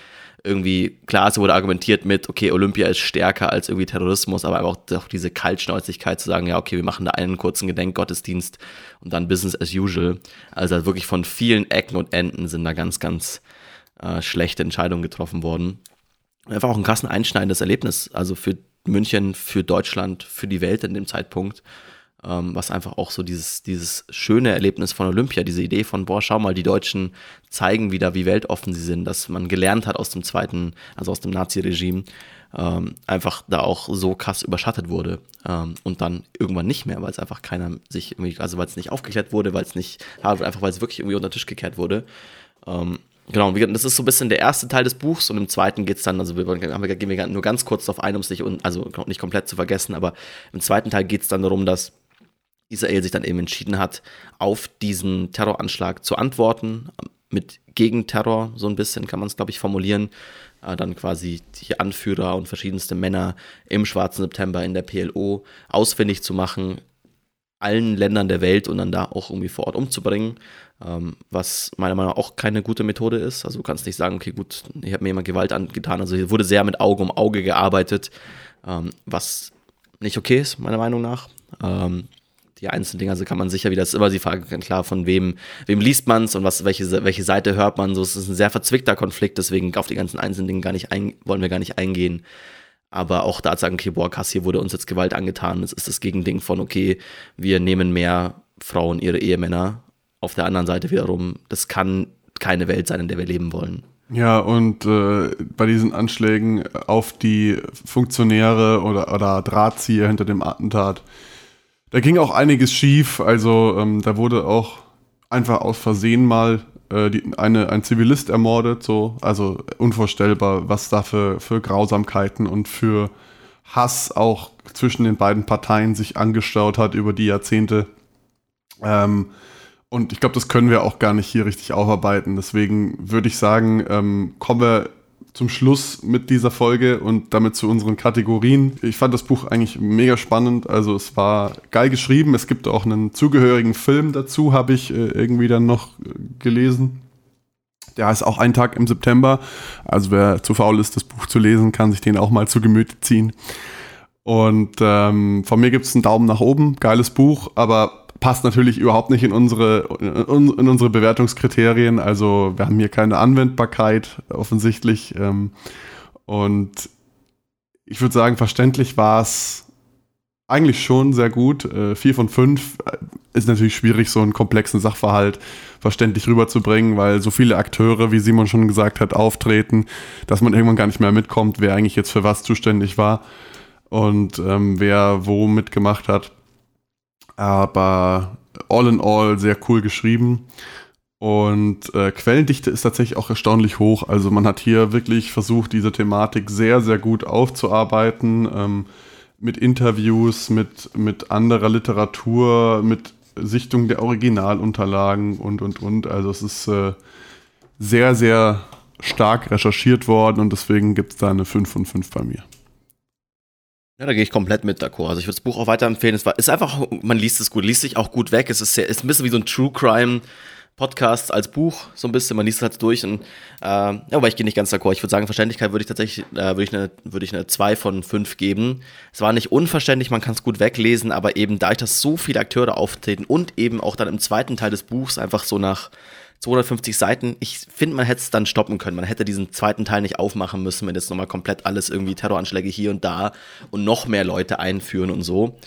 irgendwie, klar, es wurde argumentiert mit, okay, Olympia ist stärker als irgendwie Terrorismus, aber auch, auch diese Kaltschnäuzigkeit zu sagen, ja, okay, wir machen da einen kurzen Gedenkgottesdienst und dann Business as usual. Also wirklich von vielen Ecken und Enden sind da ganz, ganz äh, schlechte Entscheidungen getroffen worden. Einfach auch ein krassen einschneidendes Erlebnis, also für München, für Deutschland, für die Welt in dem Zeitpunkt ähm, was einfach auch so dieses, dieses schöne Erlebnis von Olympia, diese Idee von, boah, schau mal, die Deutschen zeigen wieder, wie weltoffen sie sind, dass man gelernt hat aus dem zweiten, also aus dem Nazi-Regime, ähm, einfach da auch so krass überschattet wurde ähm, und dann irgendwann nicht mehr, weil es einfach keiner sich irgendwie, also weil es nicht aufgeklärt wurde, weil es nicht, einfach weil es wirklich irgendwie unter den Tisch gekehrt wurde. Ähm, Genau, das ist so ein bisschen der erste Teil des Buchs und im zweiten geht es dann, also wir, gehen wir nur ganz kurz darauf ein, um es nicht, also nicht komplett zu vergessen, aber im zweiten Teil geht es dann darum, dass Israel sich dann eben entschieden hat, auf diesen Terroranschlag zu antworten, mit Gegenterror, so ein bisschen kann man es, glaube ich, formulieren. Äh, dann quasi die Anführer und verschiedenste Männer im Schwarzen September in der PLO ausfindig zu machen, allen Ländern der Welt und dann da auch irgendwie vor Ort umzubringen, ähm, was meiner Meinung nach auch keine gute Methode ist. Also du kannst nicht sagen, okay, gut, ich habe mir immer Gewalt angetan. Also hier wurde sehr mit Auge um Auge gearbeitet, ähm, was nicht okay ist, meiner Meinung nach. Ähm, die einzelnen Dinge, also kann man sicher wieder, das ist immer die Frage, klar, von wem, wem liest man es und was, welche, welche Seite hört man, so, es ist ein sehr verzwickter Konflikt, deswegen auf die ganzen einzelnen Dinge gar nicht ein, wollen wir gar nicht eingehen. Aber auch da sagen, okay, boah, krass, hier wurde uns jetzt Gewalt angetan, das ist das Gegending von, okay, wir nehmen mehr Frauen ihre Ehemänner. Auf der anderen Seite wiederum, das kann keine Welt sein, in der wir leben wollen. Ja, und äh, bei diesen Anschlägen auf die Funktionäre oder, oder Drahtzieher hinter dem Attentat, da ging auch einiges schief. Also ähm, da wurde auch einfach aus Versehen mal äh, die, eine, ein Zivilist ermordet. So. Also unvorstellbar, was da für, für Grausamkeiten und für Hass auch zwischen den beiden Parteien sich angestaut hat über die Jahrzehnte. Ähm, und ich glaube, das können wir auch gar nicht hier richtig aufarbeiten. Deswegen würde ich sagen, ähm, kommen wir zum Schluss mit dieser Folge und damit zu unseren Kategorien. Ich fand das Buch eigentlich mega spannend. Also es war geil geschrieben. Es gibt auch einen zugehörigen Film dazu, habe ich äh, irgendwie dann noch äh, gelesen. Der heißt auch Ein Tag im September. Also wer zu faul ist, das Buch zu lesen, kann sich den auch mal zu Gemüte ziehen. Und ähm, von mir gibt es einen Daumen nach oben. Geiles Buch, aber passt natürlich überhaupt nicht in unsere, in unsere Bewertungskriterien. Also wir haben hier keine Anwendbarkeit offensichtlich. Ähm, und ich würde sagen, verständlich war es eigentlich schon sehr gut. Äh, vier von fünf äh, ist natürlich schwierig, so einen komplexen Sachverhalt verständlich rüberzubringen, weil so viele Akteure, wie Simon schon gesagt hat, auftreten, dass man irgendwann gar nicht mehr mitkommt, wer eigentlich jetzt für was zuständig war und ähm, wer wo mitgemacht hat. Aber all in all sehr cool geschrieben. Und äh, Quellendichte ist tatsächlich auch erstaunlich hoch. Also man hat hier wirklich versucht, diese Thematik sehr, sehr gut aufzuarbeiten. Ähm, mit Interviews, mit, mit anderer Literatur, mit Sichtung der Originalunterlagen und, und, und. Also es ist äh, sehr, sehr stark recherchiert worden und deswegen gibt es da eine 5 von 5 bei mir. Ja, da gehe ich komplett mit d'accord. Also ich würde das Buch auch weiterempfehlen. Es war, ist einfach, man liest es gut, liest sich auch gut weg. Es ist, sehr, ist ein bisschen wie so ein True Crime, Podcasts als Buch, so ein bisschen, man liest es halt durch und äh, ja, aber ich gehe nicht ganz d'accord. Ich würde sagen, Verständlichkeit würde ich tatsächlich, äh, würde ich eine, würde ich eine 2 von 5 geben. Es war nicht unverständlich, man kann es gut weglesen, aber eben dadurch, dass so viele Akteure auftreten und eben auch dann im zweiten Teil des Buchs einfach so nach 250 Seiten, ich finde, man hätte es dann stoppen können. Man hätte diesen zweiten Teil nicht aufmachen müssen, wenn jetzt nochmal komplett alles irgendwie Terroranschläge hier und da und noch mehr Leute einführen und so.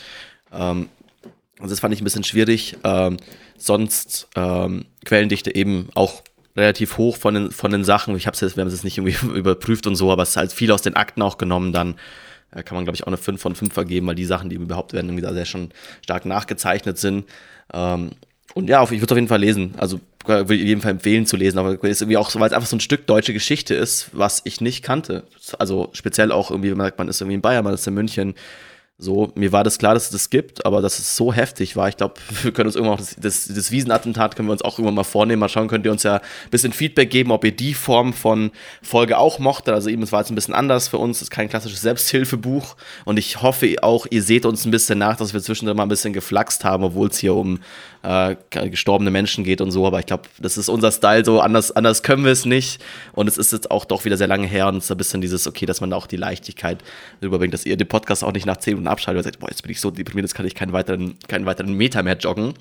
Ähm, also das fand ich ein bisschen schwierig. Ähm, sonst ähm, Quellendichte eben auch relativ hoch von den, von den Sachen. Ich hab's jetzt, wir haben es jetzt nicht irgendwie (laughs) überprüft und so, aber es ist halt viel aus den Akten auch genommen. Dann äh, kann man, glaube ich, auch eine 5 von 5 vergeben, weil die Sachen, die überhaupt werden, irgendwie da sehr schon stark nachgezeichnet sind. Ähm, und ja, ich würde es auf jeden Fall lesen. Also würde ich jeden Fall empfehlen zu lesen, aber ist irgendwie auch so, weil es einfach so ein Stück deutsche Geschichte ist, was ich nicht kannte. Also speziell auch irgendwie, man merkt, man ist irgendwie in Bayern, man ist in München, so, mir war das klar, dass es das gibt, aber dass es so heftig war. Ich glaube, (laughs) wir können uns irgendwann auch das, das, das Wiesenattentat können wir uns auch irgendwann mal vornehmen. Mal schauen, könnt ihr uns ja ein bisschen Feedback geben, ob ihr die Form von Folge auch mochtet. Also eben, es war jetzt ein bisschen anders für uns. Es ist kein klassisches Selbsthilfebuch. Und ich hoffe auch, ihr seht uns ein bisschen nach, dass wir zwischendurch mal ein bisschen geflaxt haben, obwohl es hier um äh, gestorbene Menschen geht und so. Aber ich glaube, das ist unser Style so. Anders, anders können wir es nicht. Und es ist jetzt auch doch wieder sehr lange her und es ist ein bisschen dieses, okay, dass man auch die Leichtigkeit rüberbringt, dass ihr den Podcast auch nicht nach 10 Minuten abschaltet und sagt, boah, jetzt bin ich so deprimiert, jetzt kann ich keinen weiteren, keinen weiteren Meter mehr joggen.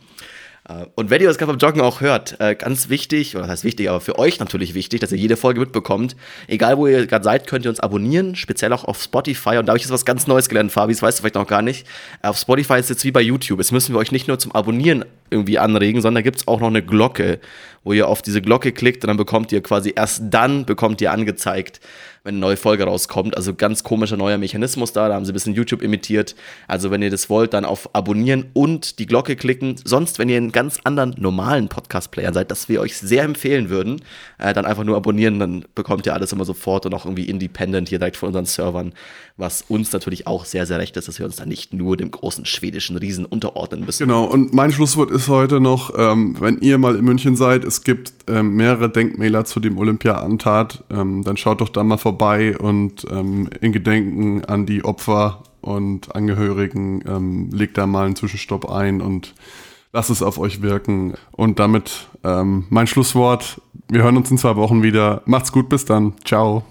Äh, und wenn ihr das gerade beim Joggen auch hört, äh, ganz wichtig, oder das heißt wichtig, aber für euch natürlich wichtig, dass ihr jede Folge mitbekommt. Egal wo ihr gerade seid, könnt ihr uns abonnieren, speziell auch auf Spotify. Und da habe ich jetzt was ganz Neues gelernt, Fabi, das weißt du vielleicht noch gar nicht. Auf Spotify ist es jetzt wie bei YouTube. Jetzt müssen wir euch nicht nur zum Abonnieren irgendwie anregen, sondern da gibt es auch noch eine Glocke, wo ihr auf diese Glocke klickt und dann bekommt ihr quasi erst dann bekommt ihr angezeigt, wenn eine neue Folge rauskommt. Also ganz komischer neuer Mechanismus da. Da haben sie ein bisschen YouTube imitiert. Also wenn ihr das wollt, dann auf Abonnieren und die Glocke klicken. Sonst, wenn ihr in ganz anderen normalen Podcast-Playern seid, das wir euch sehr empfehlen würden, äh, dann einfach nur abonnieren. Dann bekommt ihr alles immer sofort und auch irgendwie independent hier direkt von unseren Servern. Was uns natürlich auch sehr, sehr recht ist, dass wir uns dann nicht nur dem großen schwedischen Riesen unterordnen müssen. Genau. Und mein Schlusswort ist heute noch, ähm, wenn ihr mal in München seid, es gibt ähm, mehrere Denkmäler zu dem Olympia-Antat. Ähm, dann schaut doch da mal vorbei vorbei und ähm, in Gedenken an die Opfer und Angehörigen ähm, legt da mal einen Zwischenstopp ein und lasst es auf euch wirken. Und damit ähm, mein Schlusswort. Wir hören uns in zwei Wochen wieder. Macht's gut, bis dann. Ciao.